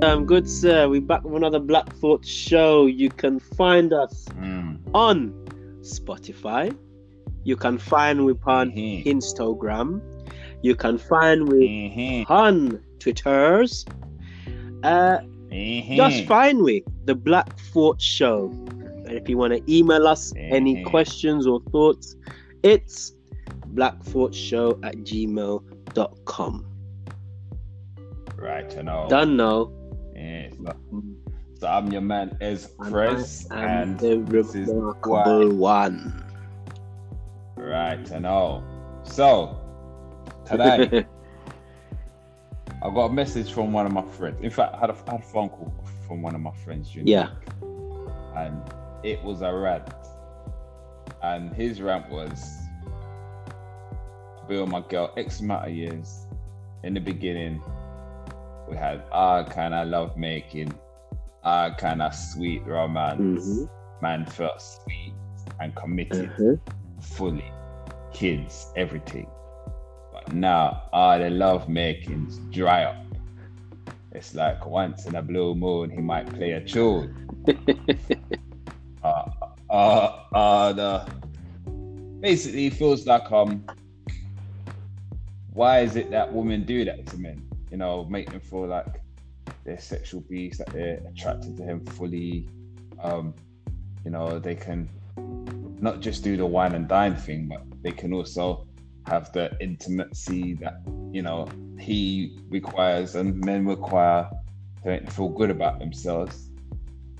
Um, good sir, We're back with another Black Thoughts show. You can find us Mm. on Spotify. You can find we on Mhm. Instagram. You can find we Mhm. on Twitters. Uh, Mhm. just find we the Black Thoughts Show. And if you want to email us any Mhm. questions or thoughts, it's blackthoughtshow at gmail.com. Right, I know. Done now. Yeah, so, so I'm your man, Ez And Press, I am and this is remarkable one. right, I know. So today I got a message from one of my friends. In fact, I had a, I had a phone call from one of my friends. Yeah. week, and it was a rant, and his rant was, "I've been with my girl X amount of years. In the beginning, we had our kind of love making, our kind of sweet romance. Mhm. Man felt sweet and committed." Uh-huh. fully, kids, everything. But now all the love makings dry up. It's like once in a blue moon he might play a tune. uh, uh, uh, the, basically, it feels like um, why is it that women do that to men? You know, make them feel like they're sexual beasts, that they're attracted to him fully. Um, you know, they can not just do the wine and dine thing, but they can also have the intimacy that you know he requires and men require to make them feel good about themselves.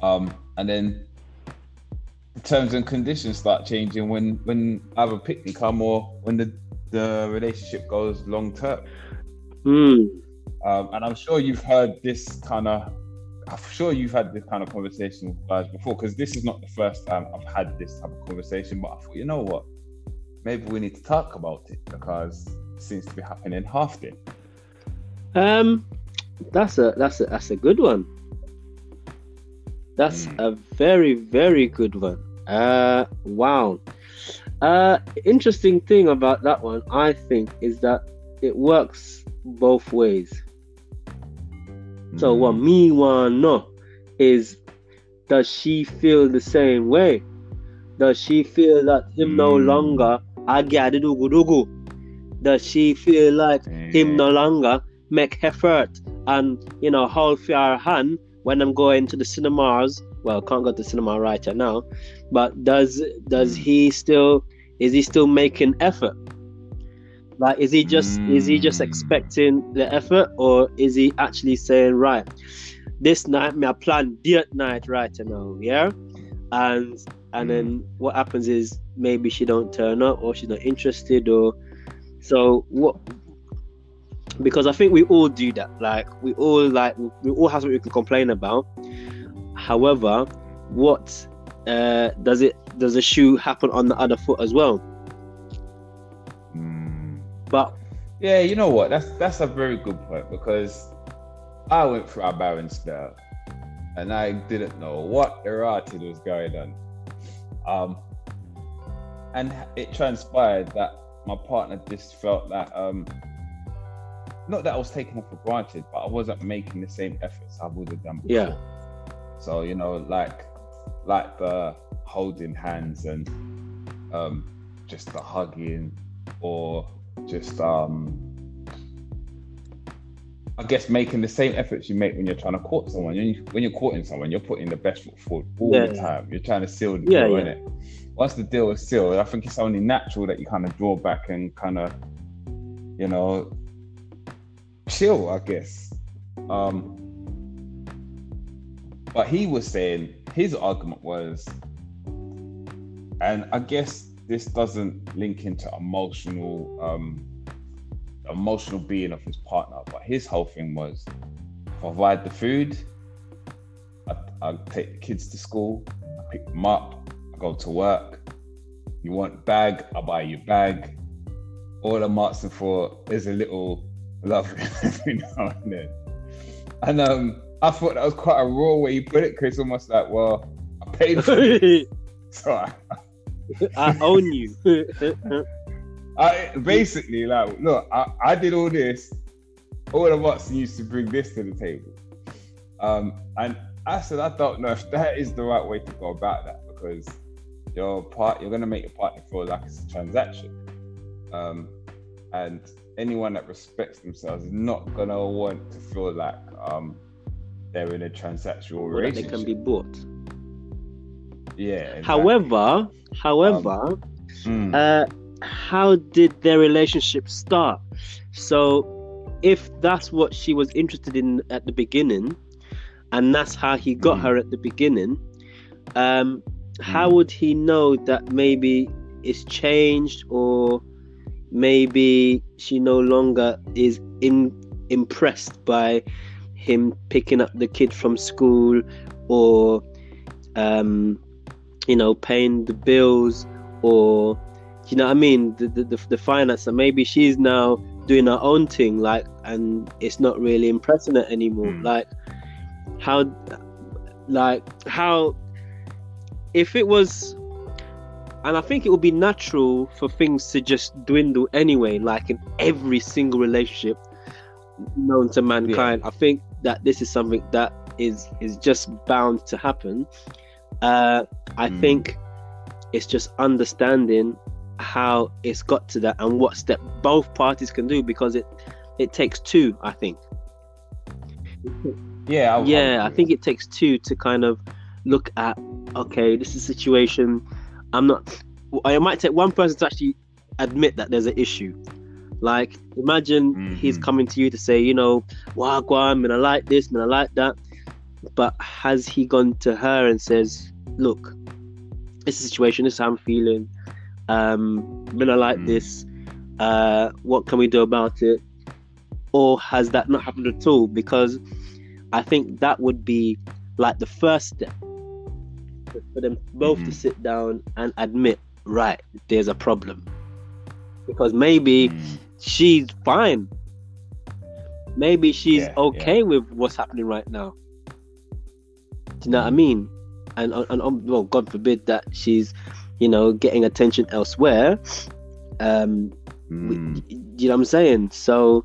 Um, and then the terms and conditions start changing when when either picnic come or when the the relationship goes long term. Hmm. Um, and I'm sure you've heard this kind of. I'm sure you've had this kind of conversation with guys before, because this is not the first time I've had this type of conversation. But I thought, you know what? Maybe we need to talk about it because it seems to be happening often. Um, that's a that's a that's a good one. That's Mm. a very very good one. Uh, wow. Uh, interesting thing about that one, I think, is that it works both ways. So what me want know is, does she feel the same way? Does she feel that him no Mm. longer agadi dugu dugu? Does she feel like him no longer make effort and you know hold her hand when I'm going to the cinemas? Well, can't go to the cinema right now, but does does Mm. he still is he still making effort? Like, is he just is he just Mm. expecting the effort, or is he actually saying, right, this night me I plan date night right now, yeah, and and then what happens is maybe she don't turn up, or she's not interested, or so what? Because I think we all do that. Like we all like we all have something we can complain about. However, what uh, does it does the shoe happen on the other foot as well? But Yeah, you know what? That's that's a very good point because I went through a barren spell and I didn't know what errated was going on. Um, and it transpired that my partner just felt that um, not that I was taking her for granted, but I wasn't making the same efforts I would have done before. Yeah. So you know, like like the holding hands and um, just the hugging or just um I guess making the same efforts you make when you're trying to court someone. When, you, when you're courting someone, you're putting the best foot forward all Yeah, the time. You're trying to seal the Yeah, deal, yeah. innit? Once the deal is sealed, I think it's only natural that you kind of draw back and kind of, you know, chill, I guess. Um, but he was saying his argument was, and I guess this doesn't link into emotional, um, emotional being of his partner, but his whole thing was provide the food. I, I take the kids to school. I pick them up. I go to work. You want bag? I buy you bag. All I'm asking for is a little love every now and then. And um, I thought that was quite a raw way you put it, Chris. Almost like, well, I paid for it, so I, I own you. I basically like, look, I, I did all this. All of us used to bring this to the table. Um, and I said, I don't know if that is the right way to go about that because your part, you're going to make your partner feel like it's a transaction. Um, and anyone that respects themselves is not going to want to feel like um, they're in a transactional or that relationship. they can be bought. Yeah. exactly. However, however, Mm, uh, how did their relationship start? So, if that's what she was interested in at the beginning, and that's how he got Mm. her at the beginning, um, how Mm. would he know that maybe it's changed or maybe she no longer is in impressed by him picking up the kid from school or um, you know paying the bills or you know what I mean? The the, the, the finance and maybe she's now doing her own thing like and it's not really impressing her anymore. Mm. like how like how if it was and I think it would be natural for things to just dwindle anyway like in every single relationship known to mankind I think that this is something that is is just bound to happen uh I Mm. think it's just understanding how it's got to that and what step both parties can do because it it takes two I think yeah. I, yeah i think it takes two to kind of look at okay this is a situation i'm not I might take one person to actually admit that there's an issue like imagine he's Mhm. coming to you to say you know wagwan man i like this man i like that but has he gone to her and says look this is a situation this is how i'm feeling um man i like Mm. this uh what can we do about it or has that not happened at all because I think that would be like the first step for- them both to Mhm. sit down and admit, right, there's a problem. Because maybe Mm, she's fine. Maybe she's Yeah, okay with what's happening right now. Do you know what I mean? And, and, and well, God forbid that she's, you know, getting attention elsewhere. Um, we- mm, you know what I'm saying? So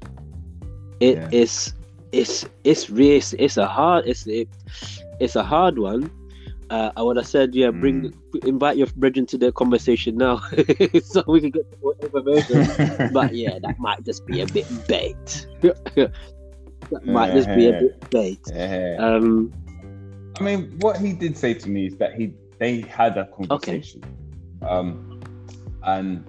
it Yeah. is it's it's really it's, it's a hard it's it, it's a hard one. Uh, I would have said, yeah, bring Mm. invite your brethren to the conversation now, so we can get more information. but yeah, that might just be a bit bait. that might just be a bit bait. Um, I mean, what he did say to me is that he they had a conversation, um, and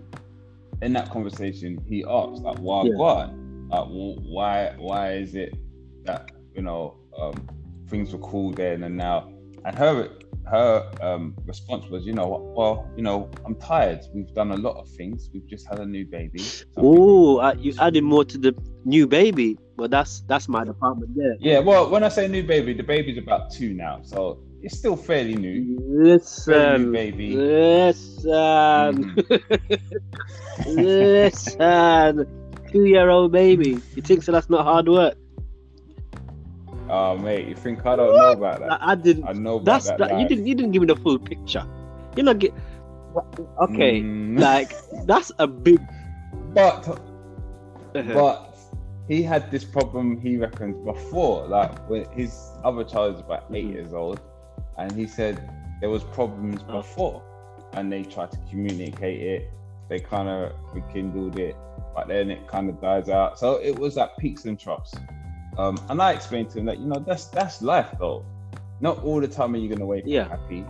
in that conversation, he asked like, "Why, Yeah. what? Like, why, why is it that you know um, things were cool then and now?" And her her um, response was, "You know, what? well, you know, I'm tired. We've done a lot of things. We've just had a new baby. Oh, uh, you added more to the new baby. Well, that's that's my department there. yeah. Well, when I say new baby, the baby's about two now, so it's still fairly new. Very new Listen, baby. listen. Mhm. Listen, two-year-old baby. You think so? That's not hard work. Oh mate, you think I don't know about that? I, I didn't. I know about That's that. that. You didn't. You didn't give me the full picture. You're not get. Okay, Mm, like that's a big. but but he had this problem. He reckons before, like when his other child is about eight Mhm. years old, and he said there was problems Oh. before, and they tried to communicate it. They kind of rekindled it, but then it kind of dies out. So it was like peaks and troughs. Um, and I explained to him that you know that's that's life though. Not all the time are you gonna wake Yeah. up happy.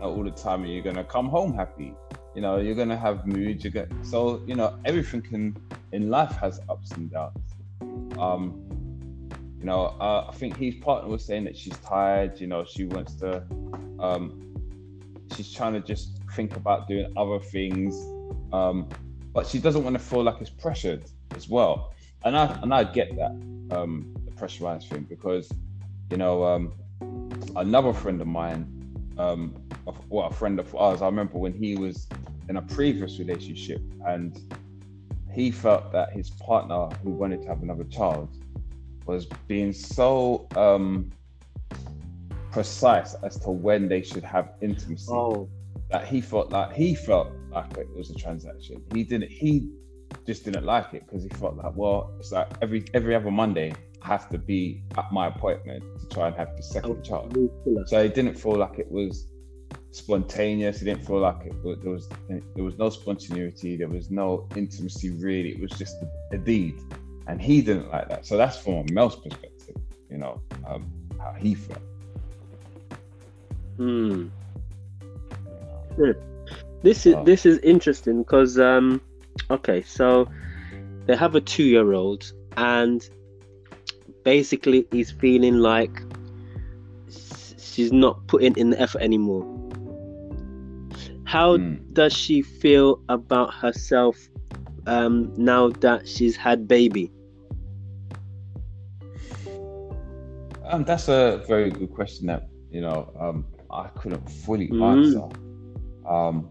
Not all the time are you gonna come home happy. You know you're gonna have moods. You're gonna so you know everything can in life has ups and downs. Um, you know uh, I think his partner was saying that she's tired. You know she wants to. Um, she's trying to just think about doing other things, um, but she doesn't want to feel like it's pressured as well. And I and I get that um, pressurized thing because you know um, another friend of mine, um, of, well, a friend of ours. I remember when he was in a previous relationship and he felt that his partner, who wanted to have another child, was being so um, precise as to when they should have intimacy Oh, that he felt like he felt like it was a transaction. He didn't. He just didn't like it because he felt like, well, it's like every every other Monday have to be at my appointment to try and have the second Oh, child. Ridiculous. So it didn't feel like it was spontaneous. It didn't feel like it was, there was there was no spontaneity. There was no intimacy really. It was just a, deed, and he didn't like that. So that's from a male's perspective, you know, um, how he felt. Hmm. you. This is this is interesting because um, okay, so they have a two-year-old, and basically he's feeling like she's not putting in the effort anymore. How Mm. does she feel about herself um, now that she's had baby? Um, that's a very good question that you know um, I couldn't fully Mm. answer. Um,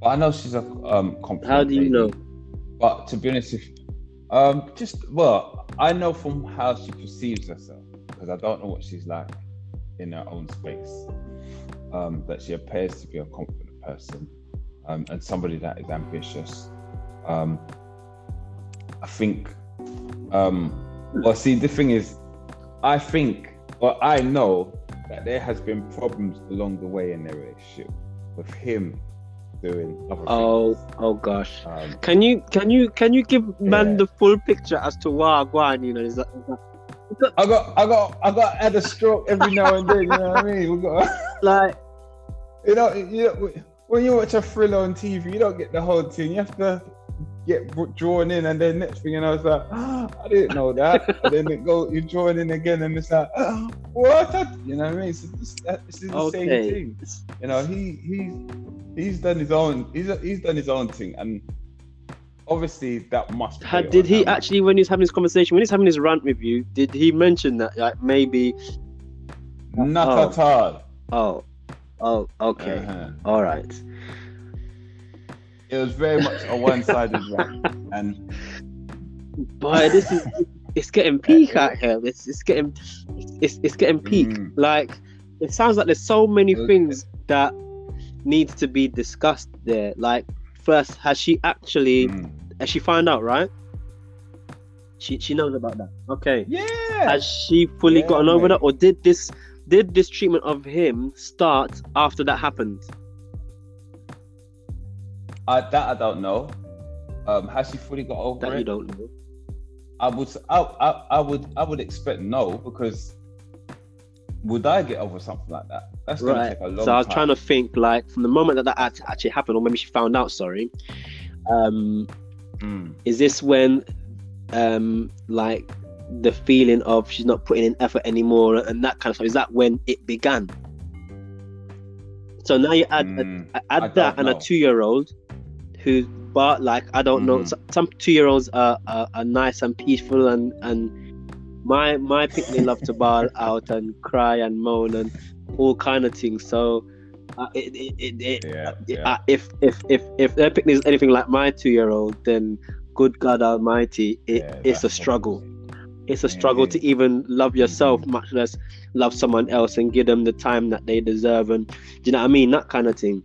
but I know she's a um, How do you know? But to be honest, if, um, just well, I know from how she perceives herself because I don't know what she's like in her own space. Um, that she appears to be a confident person um, and somebody that is ambitious. Um, I think. Um, well, see, the thing is, I think, or I know that there has been problems along the way in their relationship with him doing Oh, things. oh gosh. Um, Can you can you can you give man Yeah. the full picture as to why Guan, you know, is that, is that I got, I got, I got add a stroke every now and then. You know what I mean? We got, like you know, you know, when you watch a thriller on TV, you don't get the whole thing. You have to get drawn in, and then next thing you know, it's like, ah, I didn't know that. and then it go, you're drawn in again, and it's like, ah, what? I-" You know what I mean? So this, this is the okay. same thing. You know, he he's he's done his own, he's he's done his own thing, and obviously that must. Had, did he actually, when he's having this conversation, when he's having his rant with you, did he mention that, like maybe, Not Oh. at all. oh, oh, okay, Uh-huh. all right, It was very much a one-sided rant, and boy, this is it's getting peak out here. It's it's getting it's it's getting peak. Mm. Like it sounds like there's so many Okay. things that needs to be discussed there. Like first, has she actually Mm. has she found out right? She she knows about that. Okay. yeah, has she fully Yeah, gotten over mate. that or did this did this treatment of him start after that happened I, that I don't know. Um, has she fully got over that it? you don't know I would, I, I, I would, I would expect no because would I get over something like that? That's gonna right take a long so i was time. trying to think like from the moment that that actually happened or maybe she found out sorry um Mm. is this when um like the feeling of she's not putting in effort anymore and that kind of stuff is that when it began so now you add Mm. add that don't and a two-year-old who but like i don't know Mhm. some, some two-year-olds are, are, are nice and peaceful and and my my picnic love to bawl out and cry and moan and all kind of things so uh, it, it, it, it, Yeah, uh, if if if if their picnic is anything like my two-year-old then good god almighty it, Yeah, it's a struggle it's a struggle to even love yourself, Mhm. much less love someone else and give them the time that they deserve. And do you know what I mean? That kind of thing.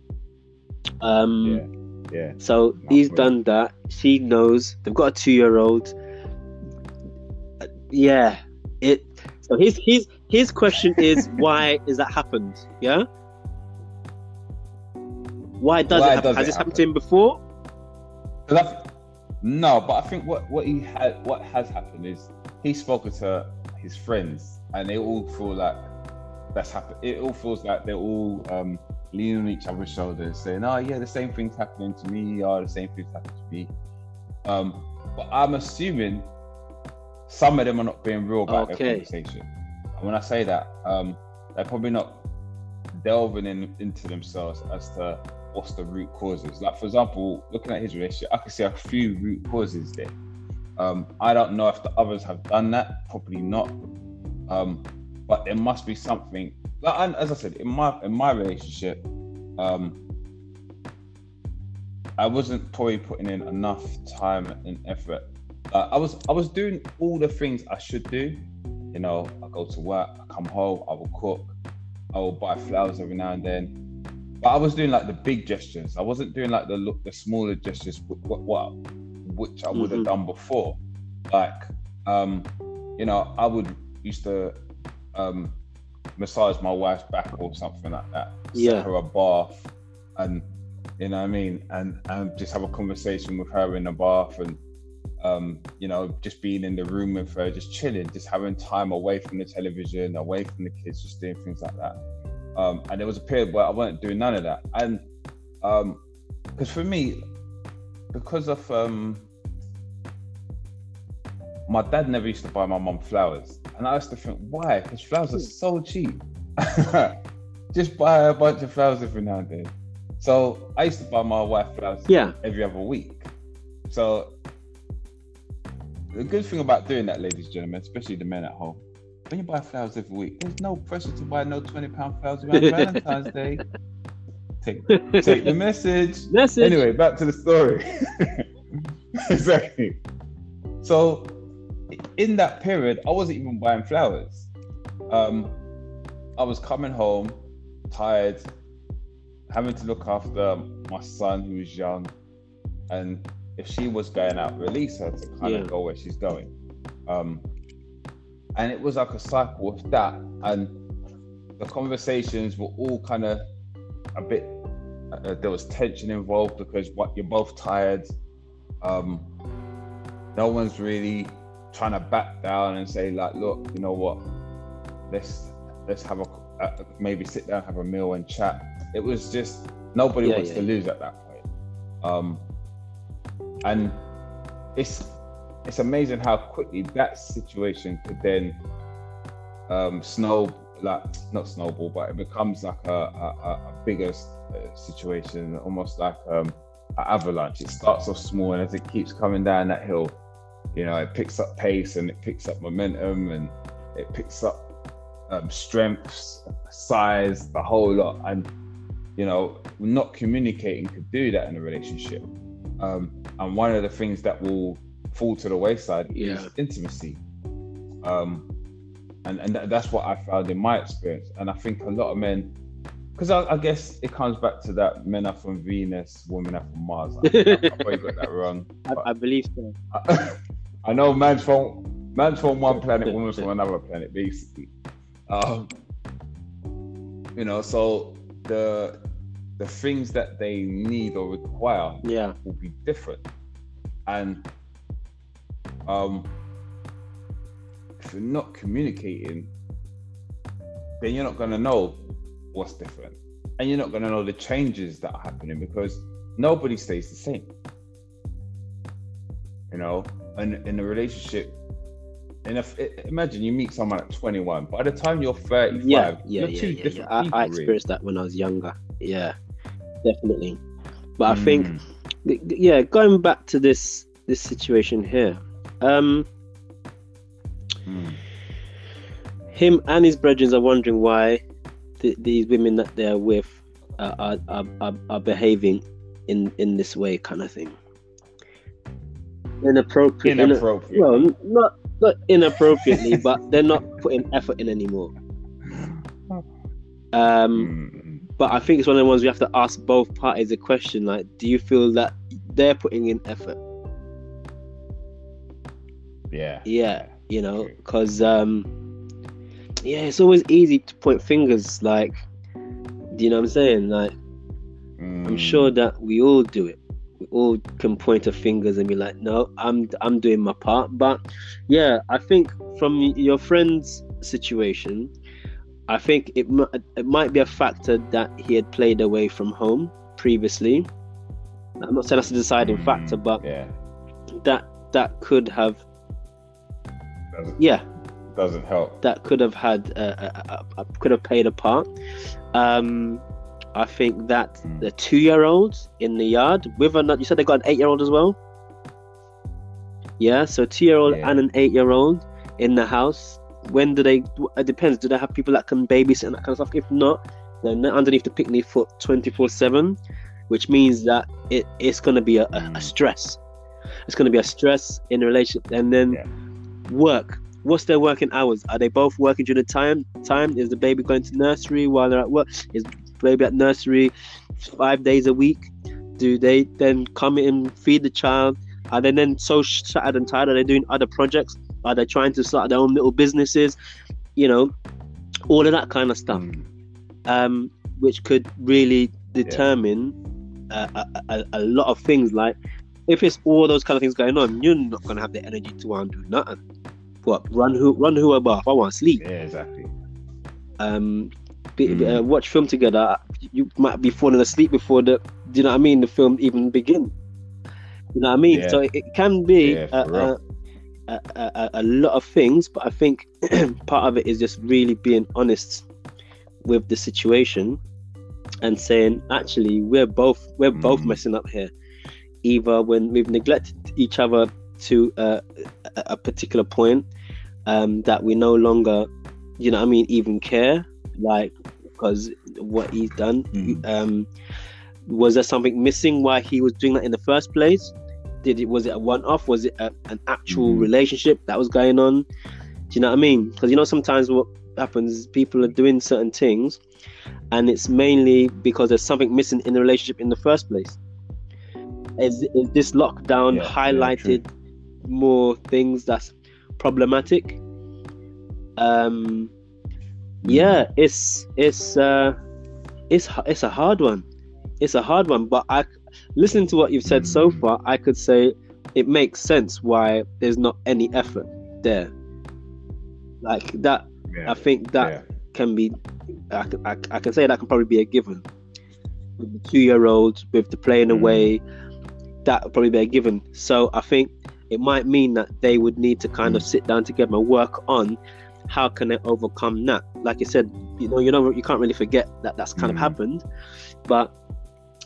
Um, Yeah. So he's done that. She knows. They've got a two-year-old. Uh, Yeah. It. So his his his question is why is that happened? Yeah. Why does Why it happen? does Has it this happened to him before? No, but I think what what he had what has happened is he's spoken to his friends and they all feel like that's happened. It all feels like they're all um, leaning on each other's shoulders, saying, "Oh yeah, the same thing's happening to me. Oh, the same thing's happening to me." Um, but I'm assuming some of them are not being real about Okay. their conversation. And when I say that, um, they're probably not delving in, into themselves as to what's the root causes. Like for example, looking at his relationship, I can see a few root causes there. Um, I don't know if the others have done that. Probably not. Um, but there must be something. Like, and as I said, in my in my relationship, um, I wasn't probably putting in enough time and effort. Uh, I was I was doing all the things I should do. You know, I go to work, I come home, I will cook, I will buy flowers every now and then. but I was doing like the big gestures. I wasn't doing like the look, the smaller gestures, what, what which I would have Mhm. done before. Like, um, you know, I would used to um, massage my wife's back or something like that. Yeah. Set her a bath, and you know what I mean, and and just have a conversation with her in the bath, and um, you know, just being in the room with her, just chilling, just having time away from the television, away from the kids, just doing things like that. Um, and there was a period where I wasn't doing none of that, and because for me, because of um, my dad never used to buy my mum flowers, and I used to think, why? Because flowers are so cheap. Just buy a bunch of flowers every now and then. So I used to buy my wife flowers Yeah. every other week. So the good thing about doing that, ladies and gentlemen, especially the men at home, when you buy flowers every week, there's no pressure to buy no twenty pound flowers around Valentine's Day. Take take the message. Message. Anyway, back to the story. exactly. So, in that period, I wasn't even buying flowers. Um, I was coming home tired, having to look after my son who was young, and if she was going out, release her to kind Yeah. of go where she's going. Um, and it was like a cycle of that, and the conversations were all kind of a bit. Uh, there was tension involved because what you're both tired. Um, no one's really trying to back down and say like, look, you know what? Let's let's have a uh, maybe sit down, have a meal, and chat. It was just nobody Yeah, wants yeah, to yeah. lose at that point. Um, and it's it's amazing how quickly that situation could then um, snow like not snowball, but it becomes like a, a, a- bigger uh, situation, almost like um, an avalanche. It starts off small, and as it keeps coming down that hill, you know, it picks up pace and it picks up momentum and it picks up um, strengths, size, the whole lot. And you know, not communicating could do that in a relationship. Um, and one of the things that will fall to the wayside Yeah. is intimacy. Um, and and that, that's what I found in my experience. And I think a lot of men, because I, I guess it comes back to that men are from Venus, women are from Mars. I, I, I probably got that wrong. I, I believe so. I know man's from man's from one planet, woman's from another planet, basically. Um, you know, so the the things that they need or require Yeah. will be different, and um, if you're not communicating, then you're not gonna know what's different, and you're not gonna know the changes that are happening because nobody stays the same you know and in a relationship in a, imagine you meet someone at 21 by the time you're 35 Yeah, yeah, you're yeah, two yeah, yeah. different I, people I really. experienced that when I was younger. Yeah, definitely. But I think, Mm. th- th- yeah, going back to this this situation here, um, Mm. him and his brethren are wondering why th- these women that they're with are, are, are are behaving in in this way, kind of thing. Inappropriate. inappropriate well, not not inappropriately, but they're not putting effort in anymore. Um, Mm. but I think it's one of the ones we have to ask both parties a question like, do you feel that they're putting in effort? yeah Yeah, you know, because um, yeah, it's always easy to point fingers. Like, do you know what I'm saying? Like, I'm Mm. sure that we all do it. We all can point our fingers and be like, no, I'm I'm doing my part. But yeah, I think from your friend's situation, I think it it might be a factor that he had played away from home previously. I'm not saying that's a deciding Mm, factor, but yeah that that could have yeah doesn't help that could have had uh, uh, uh, could have played a part. Um, I think that Mm. the two-year-olds in the yard, with or not, you said they got an eight-year-old as well. Yeah, so two-year-old Yeah. and an eight-year-old in the house. When do they? It depends. Do they have people that can babysit and that kind of stuff? If not, then they're underneath the picnic foot twenty-four-seven, which means that it, it's going to be a, a, a Mm. stress. It's going to be a stress in a relationship, and then Yeah. work. What's their working hours? Are they both working during the time? Time is the baby going to nursery while they're at work? Is baby at nursery five days a week? Do they then come in, feed the child? Are they then so shattered and tired? Are they doing other projects? Are they trying to start their own little businesses? You know, all of that kind of stuff, Mm. um, which could really determine uh, a, a, a lot of things. Like, if it's all those kind of things going on, you're not gonna have the energy to want to do nothing. What run who run who above? I want to sleep. Yeah, exactly. Um, be, Mm. uh, watch film together. You might be falling asleep before the. Do you know what I mean? The film even begin. You know what I mean? Yeah. So it, it can be Yeah, a, a, a, a, lot of things, but I think part of it is just really being honest with the situation and saying, actually, we're both we're both Mm. messing up here. Either when we've neglected each other to uh, a particular point um, that we no longer, you know, what I mean, even care, like because what he's done. Mm. Um, was there something missing why he was doing that in the first place? Did it was it a one-off? Was it a, an actual Mhm. relationship that was going on? Do you know what I mean? Because you know sometimes what happens is people are doing certain things, and it's mainly because there's something missing in the relationship in the first place. Is, is this lockdown Yeah, yeah, highlighted more things that's problematic? Um, yeah, it's it's uh, it's it's a hard one. It's a hard one, but I listening to what you've said so far, I could say it makes sense why there's not any effort there. Like that, Yeah. I think that yeah. can be. I, can- I, I can say that can probably be a given. With the two-year-old, with the playing Mm. away, that would probably be a given. So I think it might mean that they would need to kind of Mm. sit down together and work on how can they overcome that. Like you said, you know, you know, you can't really forget that that's kind of Mm. happened, but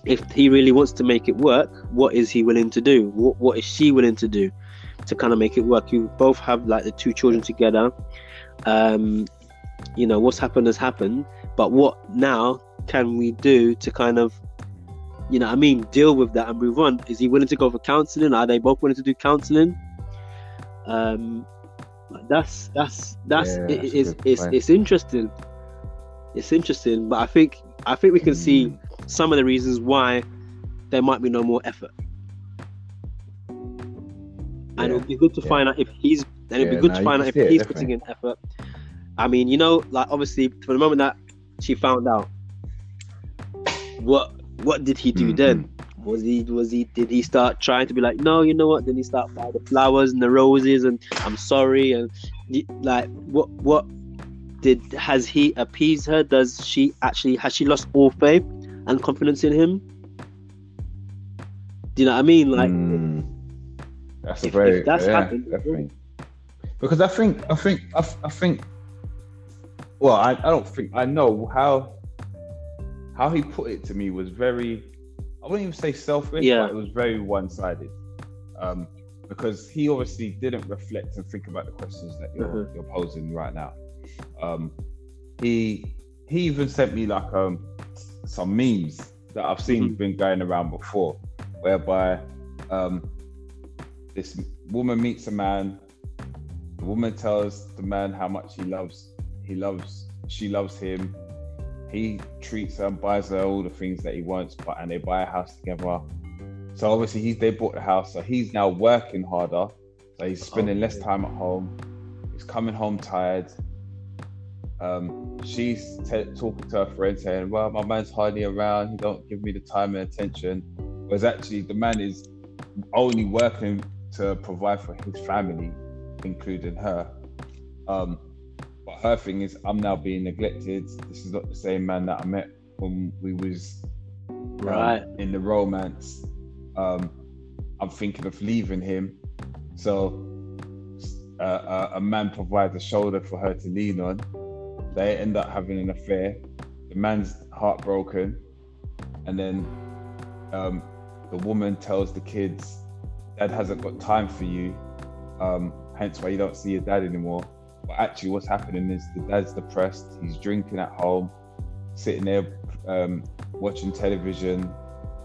if he really wants to make it work, what is he willing to do? What, what is she willing to do to kind of make it work? You both have like the two children together. Um, you know, what's happened has happened, but what now can we do to kind of, you know, I mean, deal with that and move on? Is he willing to go for counseling? Are they both willing to do counseling? Um, that's that's that's Yeah, it, that's it's it's it's interesting. It's interesting, but I think I think we can see Mm. some of the reasons why there might be no more effort. And it Yeah, would be good to yeah. find out if he's and it'd Yeah, be good no, to find out if it, he's definitely. putting in effort. I mean, you know, like obviously from the moment that she found out, what what did he do Mhm. then? Was he was he did he start trying to be like, no, you know what? Then he start buy the flowers and the roses and I'm sorry and like what what did has he appeased her? Does she actually has she lost all faith and confidence in him? Do you know what I mean? Like Mm. that's a if- very if that's yeah, happened- definitely. Because I think I think I, I think well I, I don't think I know how how he put it to me was very I wouldn't even say selfish Yeah. but it was very one-sided um, because he obviously didn't reflect and think about the questions that you're Mhm. you're posing right now um, he he even sent me like um some memes that I've seen Mhm. been going around before whereby um, this woman meets a man. The woman tells the man how much he loves. He loves. She loves him. He treats her and buys her all the things that he wants. But and they buy a house together. So obviously he's they bought the house. So he's now working harder. So he's spending less time at home. He's coming home tired. Um, she's t- talking to her friend saying, "Well, my man's hardly around. He don't give me the time and attention." Whereas actually, the man is only working to provide for his family, including her. Um, but her thing is, I'm now being neglected. This is not the same man that I met when we was um, Right. in the romance. Um, I'm thinking of leaving him, so uh, uh, a man provides a shoulder for her to lean on. They end up having an affair. The man's heartbroken, and then um, the woman tells the kids, "Dad hasn't got time for you, um, hence why you don't see your dad anymore." But actually, what's happening is the dad's depressed. He's drinking at home, sitting there um, watching television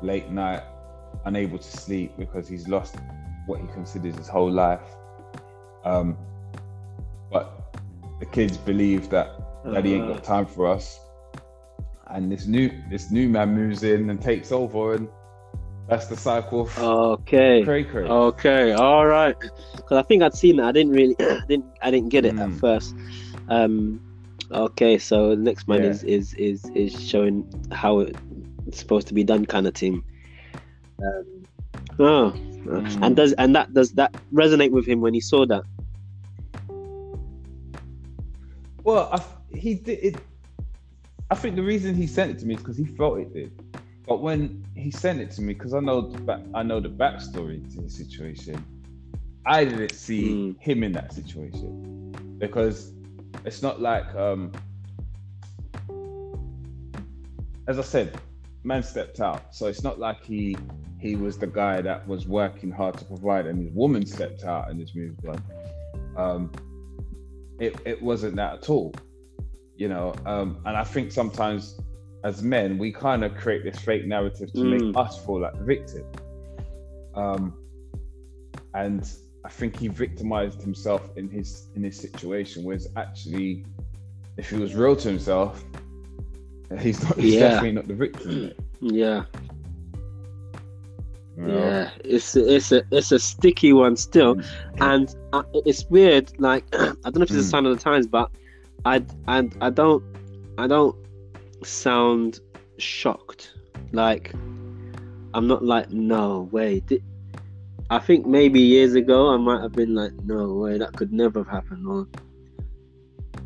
late night, unable to sleep because he's lost what he considers his whole life. Um, but the kids believe that Daddy ain't got time for us. and this new this new man moves in and takes over, and that's the cycle. Okay. cray cray. Okay, all right. Because I think I'd seen that. I didn't really, didn't, I didn't get it at Mm. first. Um, okay, so the next man Yeah. is is is is showing how it's supposed to be done, kind of thing. Um, oh, Mm. and does and that does that resonate with him when he saw that? Well, I, he did it. I think the reason he sent it to me is because he felt it did. But when he sent it to me, because I know back, I know the backstory to the situation, I didn't see Mm. him in that situation because it's not like, um, as I said, man stepped out, so it's not like he he was the guy that was working hard to provide, and his woman stepped out and this moved on. Um, it it wasn't that at all, you know. Um, and I think sometimes as men we kind of create this fake narrative to Mm. make us feel like the victim. Um, and I think he victimized himself in his in his situation, whereas actually, if he was real to himself, he's not. He's Yeah. definitely not the victim. Yeah, you know? yeah. It's a, it's a it's a sticky one still. and uh, it's weird. Like I don't know if it's a Mm. sign of the times, but I and I don't I don't sound shocked. Like I'm not like no way. I think maybe years ago I might have been like no way that could never have happened or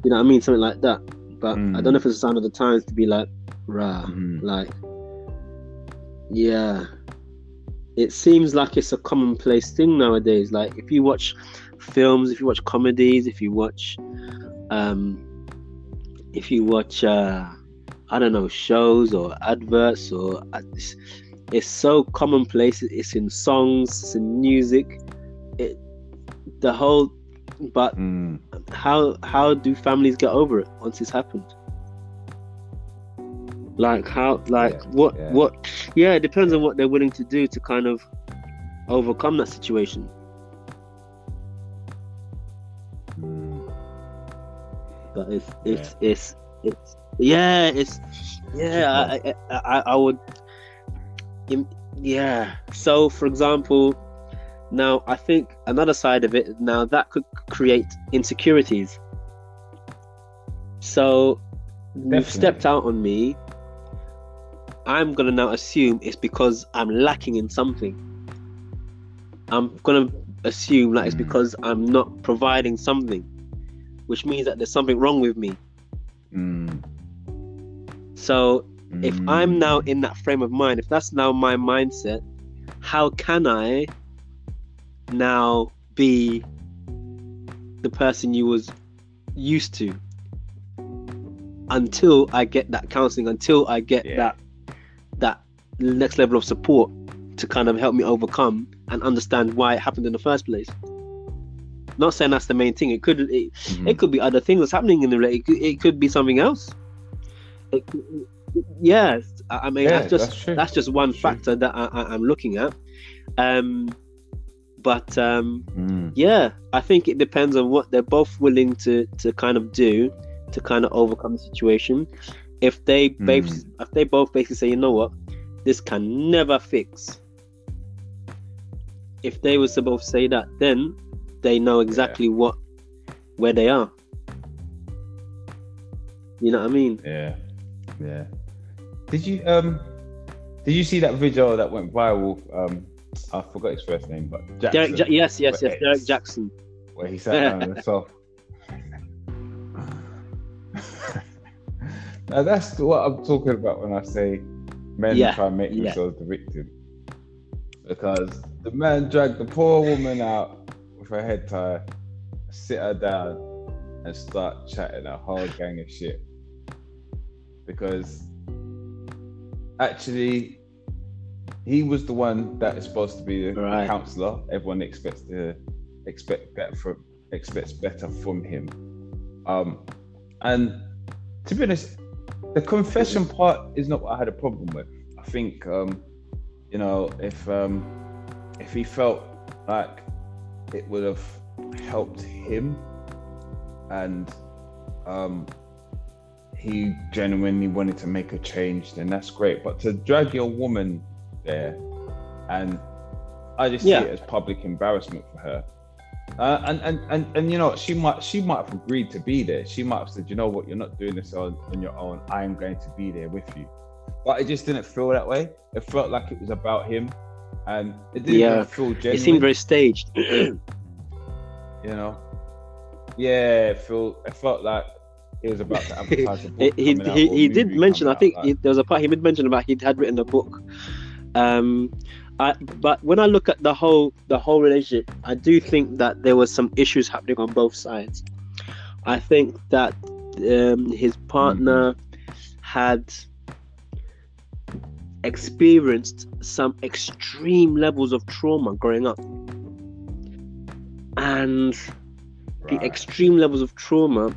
you know what I mean something like that. But I Mm. don't know if it's a sign of the times to be like rah Mhm. like yeah it seems like it's a commonplace thing nowadays like if you watch films if you watch comedies if you watch um if you watch uh i don't know shows or adverts or uh, it's, it's so commonplace it's in songs it's in music it the whole but Mm. how how do families get over it once it's happened like how like Yeah, what yeah. what yeah it depends on what they're willing to do to kind of overcome that situation Mm. but it's it's it's it's yeah it's yeah I, I, I, would yeah. So for example now i think another side of it now that could create insecurities. So you've stepped out on me. I'm gonna now assume it's because i'm lacking in something. I'm gonna assume that it's Mm. because i'm not providing something which means that there's something wrong with me. Mm. So if Mm. I'm now in that frame of mind, if that's now my mindset, how can I now be the person you was used to until I get that counseling, until I get Yeah. that that next level of support to kind of help me overcome and understand why it happened in the first place. Not saying that's the main thing. It could it, Mhm. it could be other things that's happening in the. It could, it could be something else. It, yes, I mean Yeah, that's just that's that's just one True. factor that I, I, I'm looking at. Um, but um, Mm. yeah, I think it depends on what they're both willing to to kind of do to kind of overcome the situation. If they both Mm. if they both basically say, you know what, this can never fix. If they was to both say that, then they know exactly what where they are. You know what I mean? Yeah, yeah. Did you um did you see that video that went viral? Um, I forgot his first name, but Jackson, Derek, ja- yes, yes, yes, Derek Jackson. where he sat down on the sofa. now that's what I'm talking about when I say men Yeah, try and make yeah. themselves the victim, because the man dragged the poor woman out with her head tie, sit her down, and start chatting a whole gang of shit. Because actually, he was the one that is supposed to be the Right. counselor. Everyone expects to expect better from expects better from him. Um, and to be honest, the confession part is not what I had a problem with. I think, um, you know, if um, if he felt like it would have helped him and um, he genuinely wanted to make a change, then that's great. But to drag your woman there, and I just Yeah. see it as public embarrassment for her. Uh, and, and and and you know she might she might have agreed to be there. She might have said, you know what, you're not doing this on, on your own. I am going to be there with you. But it just didn't feel that way. It felt like it was about him, and it didn't Yeah. feel genuine. It seemed very staged. you know. Yeah, it felt it felt like it was about to advertise a book. he he, he, did mention. I think out, he, like- there was a part he did mention about he had written a book. Um, I, but when I look at the whole the whole relationship, I do think that there was some issues happening on both sides. I think that um, his partner had experienced some extreme levels of trauma growing up, and the extreme levels of trauma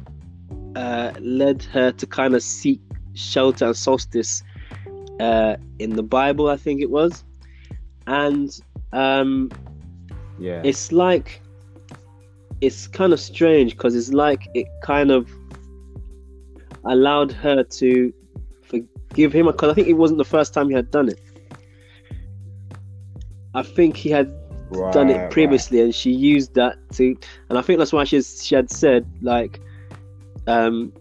uh, led her to kind of seek shelter and solstice uh, in the Bible, I think it was. And um, yeah, it's like, it's kind of strange because it's like it kind of allowed her to forgive him because I think it wasn't the first time he had done it. I think he had done Right, it right. previously and she used that to and i think that's why she's she had said like um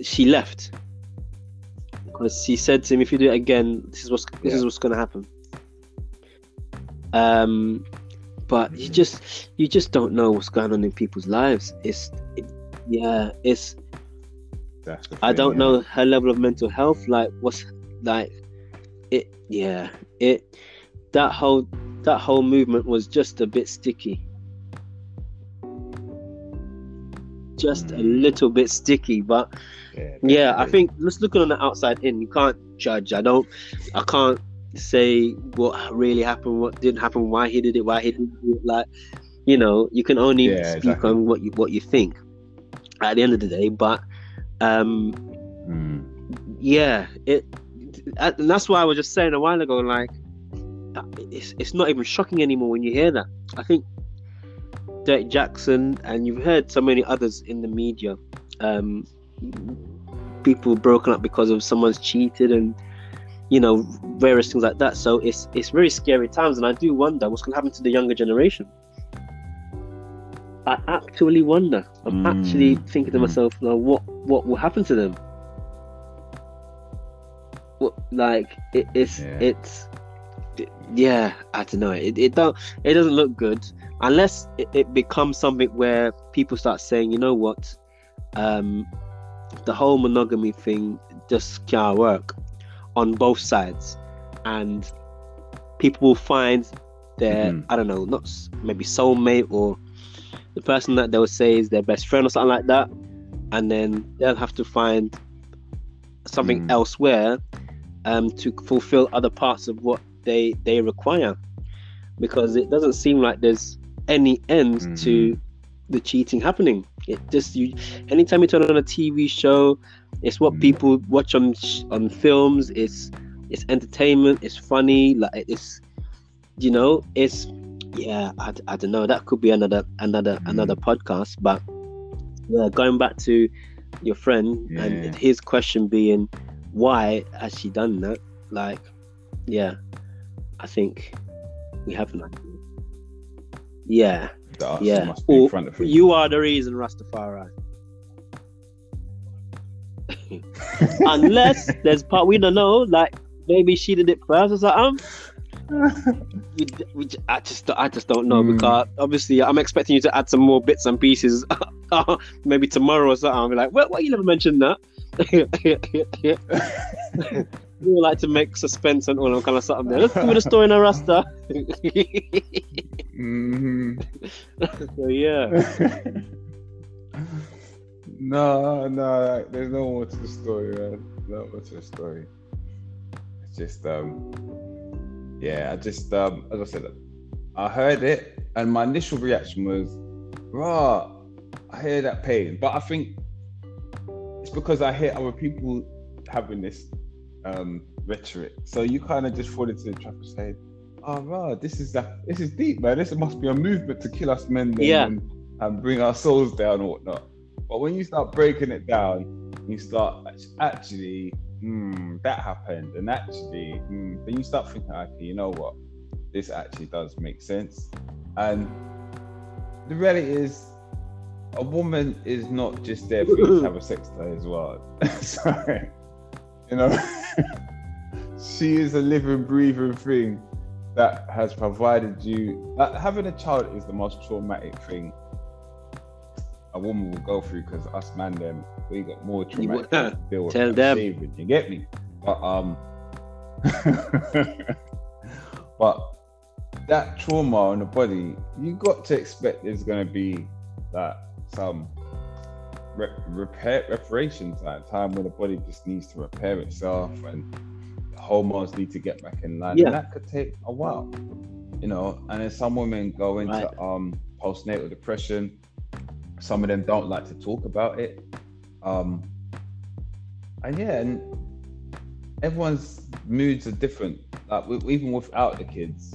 she left because she said to him if you do it again this is what's this is what's going to happen um but you just you just don't know what's going on in people's lives it's it, yeah it's the I don't yeah. know her level of mental health. Like, what's like it? Yeah, it that whole that whole movement was just a bit sticky, just a little bit sticky. But Yeah, yeah, I think let's look on the outside in. You can't judge. I don't. I can't say what really happened, what didn't happen, why he did it, why he didn't do it. Like, you know, you can only Yeah, speak exactly. on what you what you think at the end of the day. But um Mm. yeah it and that's why i was just saying a while ago like it's, it's not even shocking anymore when you hear that i think Derek jackson and you've heard so many others in the media um people broken up because of someone's cheated and you know various things like that. So it's it's very scary times and i do wonder what's going to happen to the younger generation. I actually wonder. I'm Mm, actually thinking to myself now what what will happen to them? What like it, it's Yeah. it's yeah i don't know it, it don't it doesn't look good unless it, it becomes something where people start saying you know what um the whole monogamy thing just can't work on both sides and people will find their Mhm. i don't know not maybe soulmate or the person that they'll say is their best friend or something like that and then they'll have to find something Mm. elsewhere um, to fulfill other parts of what they they require because it doesn't seem like there's any end Mm-hmm. to the cheating happening it just you anytime you turn on a tv show it's what Mm. people watch on on films it's it's entertainment it's funny like it's you know it's yeah i, I don't know that could be another another Mm. another podcast but yeah going back to your friend Yeah. and his question being why has she done that like yeah i think we have an idea. Yeah. Yeah. must be in Or of you are the reason rastafari. Unless there's part we don't know like maybe she did it first or something. We, we, I just I just don't know Mm. because obviously I'm expecting you to add some more bits and pieces maybe tomorrow or something. I'll be like well why you never mentioned that we like to make suspense and all that kind of something there. let's me the story in a rasta Mhm. so yeah no, no, there's no more to the story, man. No more to the story. It's just, um, yeah, I just, um, as I said, I heard it, and my initial reaction was, "Rah, I hear that pain," but I think it's because I hear other people having this um, rhetoric, so you kind of just fall into the trap of saying, "Oh, rah, this is that, this is deep, man. This must be a movement to kill us men, then, Yeah. and, and bring our souls down or whatnot." But when you start breaking it down, you start actually, mm, that happened, and actually, mm, then you start thinking, okay, you know what, this actually does make sense, and the reality is, a woman is not just there for you to have a sex toy as well. Sorry, you know, she is a living, breathing thing that has provided you. Like, having a child is the most traumatic thing a woman will go through because us man them we got more traumatic to deal with. Tell them. You get me? But um, but that trauma on the body, you got to expect there's gonna be that some re- repair reparation time, time when the body just needs to repair itself and the hormones need to get back in line. Yeah. And that could take a while, you know. And then some women go into Right. um postnatal depression. Some of them don't like to talk about it. Um, and yeah, and everyone's moods are different. Like even without the kids,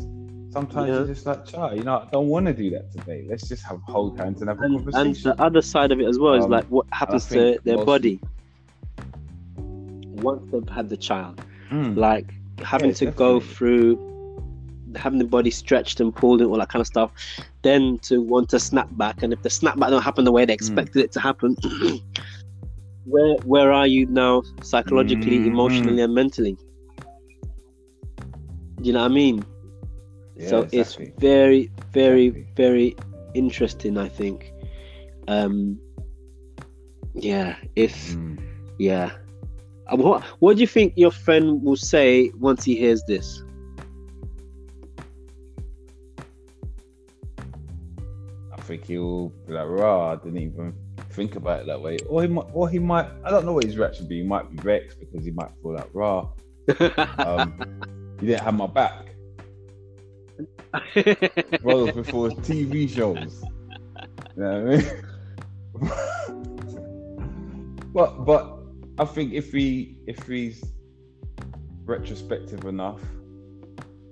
sometimes Yeah. you're just like, child, you know, I don't want to do that today. Let's just have hold hands and have a And, and the other side of it as well is Um, like what happens to their body once they've had the child. Mm. Like having Yeah, to go through having the body stretched and pulled and all that kind of stuff, then to want to snap back, and if the snap back don't happen the way Hmm. they expected it to happen, where where are you now psychologically, Mhm. emotionally, and mentally? Do you know what I mean? Yeah, so exactly. it's very, very, Exactly. very interesting. I think. Um, yeah, it's Mm. yeah. Uh, What What do you think your friend will say once he hears this? I think he'll be like, "Rah, I didn't even think about it that way." Or he might, or he might. I don't know what his reaction would be. He might be vexed because he might feel like, "Rah, um, you didn't have my back." Brothers before TV shows. You know what I mean? but but I think if he if he's retrospective enough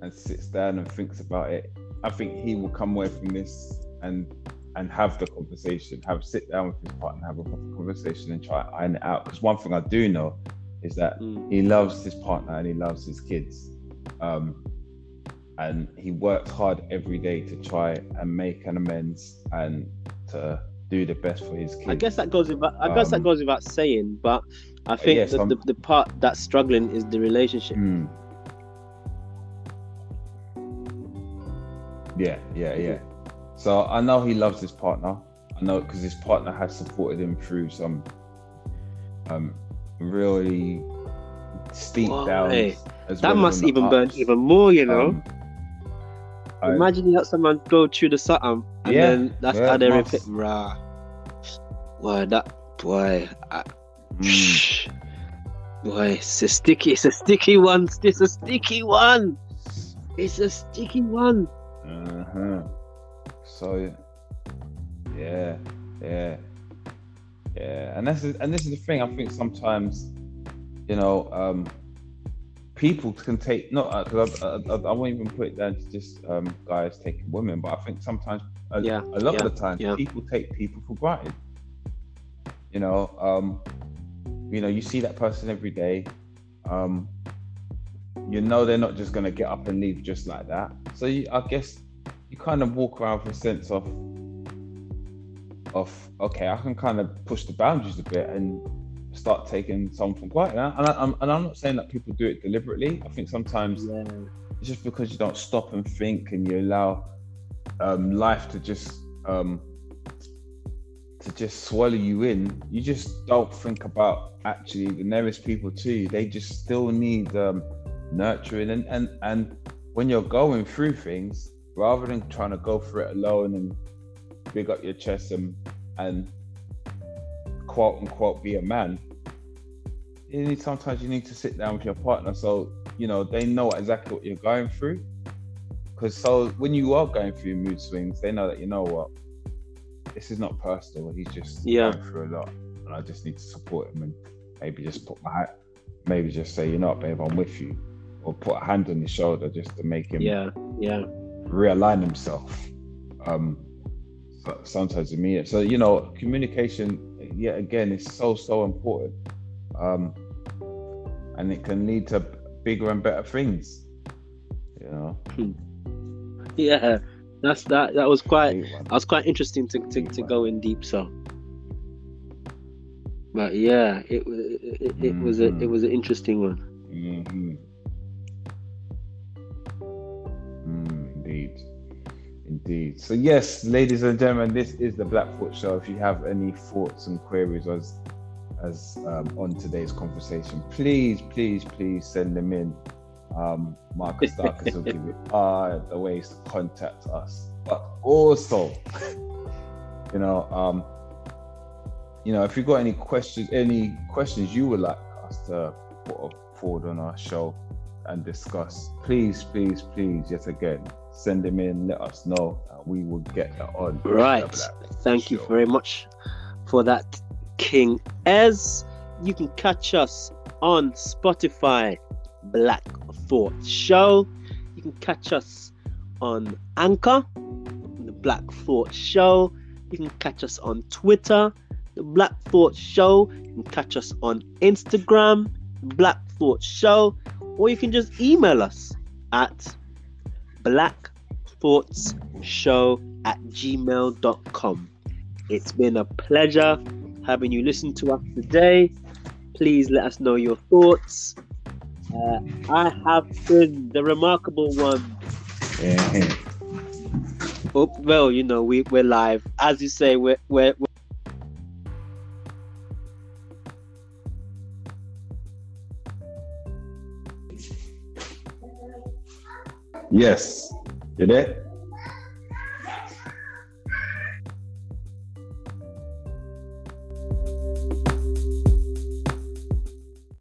and sits down and thinks about it, I think he will come away from this and and have the conversation, have sit down with his partner, have a proper conversation and try and iron it out. Because one thing I do know is that Mm. he loves his partner and he loves his kids. Um, and he worked hard every day to try and make an amends and to do the best for his kids. I guess that goes without. I guess that Um, goes without saying, but I think yeah, the, the, the part that's struggling is the relationship. Mm. Yeah, yeah, yeah. So I know he loves his partner. I know because his partner has supported him through some um really steep downs. As That well must even burn even more, you know. Um, Imagine you let someone go through the something, and Yeah, then that's yeah, how they repeat. Rah. Boy, that boy, I, mm, boy, it's a sticky. It's a sticky one. It's a sticky one. It's a sticky one. uh-huh. So yeah, yeah, yeah, and this is and this is the thing. I think sometimes, you know, um, people can take not because I, I, I, I won't even put it down to just um, guys taking women, but I think sometimes a, Yeah, a lot yeah, of the time yeah. people take people for granted. You know, um, you know, you see that person every day. Um, you know they're not just gonna get up and leave just like that. So you, I guess you kind of walk around with a sense of of okay, I can kind of push the boundaries a bit and start taking someone for granted. And, I, I'm, and I'm not saying that people do it deliberately. I think sometimes Yeah. it's just because you don't stop and think and you allow um, life to just um, to just swallow you in. You just don't think about actually the nearest people to you. They just still need um, nurturing and, and and when you're going through things, rather than trying to go through it alone and big up your chest and and quote unquote be a man. You need sometimes you need to sit down with your partner so you know they know exactly what you're going through. Because so when you are going through mood swings, they know that you know what this is not personal. He's just Yeah. going through a lot, and I just need to support him and maybe just put my hat, maybe just say, you know, what, babe, I'm with you, or put a hand on his shoulder just to make him Yeah. Yeah. realign himself. Um, but sometimes immediate. So you know, communication yet again, is so so important, um, and it can lead to bigger and better things. You know. Yeah, that's that. That was quite. That was quite interesting to to, to go in deep. So. But yeah, it it, it, it was a it Mhm. was an interesting one. hmm Mm, indeed. Indeed. So yes, ladies and gentlemen, this is the Black Thoughts Show. If you have any thoughts and queries as as um, on today's conversation, please, please, please send them in. Um, Marcus Darkus will give you all the ways to contact us. But also, you know, um, you know, if you've got any questions, any questions you would like us to put forward on our show and discuss, please, please, please, yet again, send them in, let us know, and we will get that on. Right. Thank you very much for that, King Ez. You can catch us on Spotify, Black Thought Show. You can catch us on Anchor, the Black Thought Show. You can catch us on Twitter, the Black Thought Show. You can catch us on Instagram, Black Thought Show, or you can just email us at Black Thoughts Show at gmail.com. It's been a pleasure having you listen to us today. Please let us know your thoughts. Uh, I have been the remarkable one. Yeah. Oh, well, you know, we, we're live. As you say, we're, we're, we're Yes. You there?